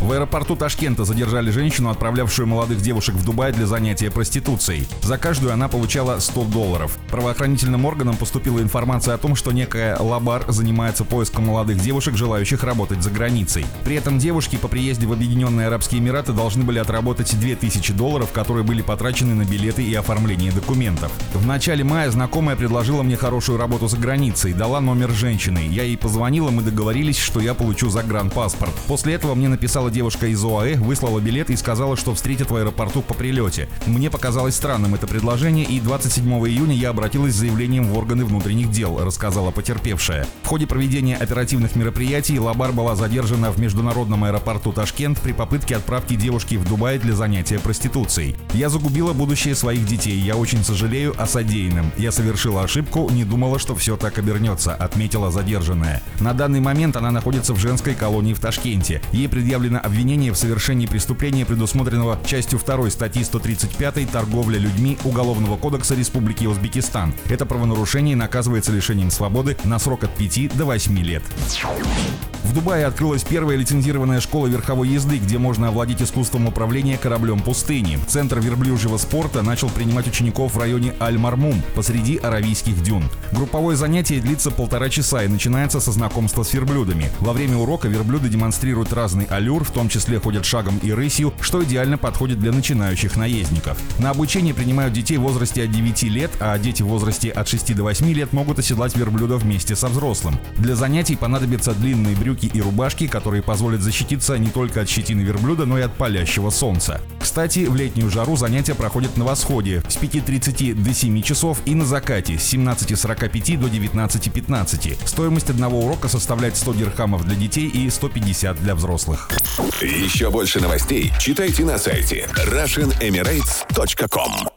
В аэропорту Ташкента задержали женщину, отправлявшую молодых девушек в Дубай для занятия проституцией. За каждую она получала 100 долларов. Правоохранительным органам поступила информация о том, что некая Лабар занимается поиском молодых девушек, желающих работать за границей. При этом девушки по приезде в Объединенные Арабские Эмираты должны были отработать 2000 долларов, которые были потрачены на билеты и оформление документов. В начале мая знакомая предложила мне хорошую работу за границей, дала номер женщины. Я ей позвонила, мы договорились, что я получу загранпаспорт. После этого мне написала девушка из ОАЭ, выслала билет и сказала, что встретит в аэропорту по прилете. Мне показалось странным это предложение, и 27 июня я обратилась с заявлением в органы внутренних дел, рассказала потерпевшая. В ходе проведения оперативных мероприятий Лабар была задержана в международном аэропорту Ташкент при попытке отправки девушки в Дубай для занятия проституцией. Я загубила будущее своих детей, я очень сожалею о содеянном. Я совершила ошибку, не думала, что все так обернется, отметила задержанная. На данный момент она находится в женской колонии в Ташкенте. Ей предъявлено обвинение в совершении преступления, предусмотренного частью 2 статьи 135 «Торговля людьми» Уголовного кодекса Республики Узбекистан. Это правонарушение наказывается лишением свободы на срок от 5 до 8 лет. В Дубае открылась первая лицензированная школа верховой езды, где можно овладеть искусством управления кораблем пустыни. Центр верблюжьего спорта начал принимать учеников в районе Аль-Мармум, посреди аравийских дюн. Групповое занятие длится полтора часа и начинается со знакомства с верблюдами. Во время урока верблюды демонстрируют разный аллюр, в том числе ходят шагом и рысью, что идеально подходит для начинающих наездников. На обучение принимают детей в возрасте от 9 лет, а дети в возрасте от 6 до 8 лет могут оседлать верблюда вместе со взрослым. Для занятий понадобятся длинные брюки брюки и рубашки, которые позволят защититься не только от щетины верблюда, но и от палящего солнца. Кстати, в летнюю жару занятия проходят на восходе с 5.30 до 7 часов и на закате с 17.45 до 19.15. Стоимость одного урока составляет 100 дирхамов для детей и 150 для взрослых. Еще больше новостей читайте на сайте RussianEmirates.com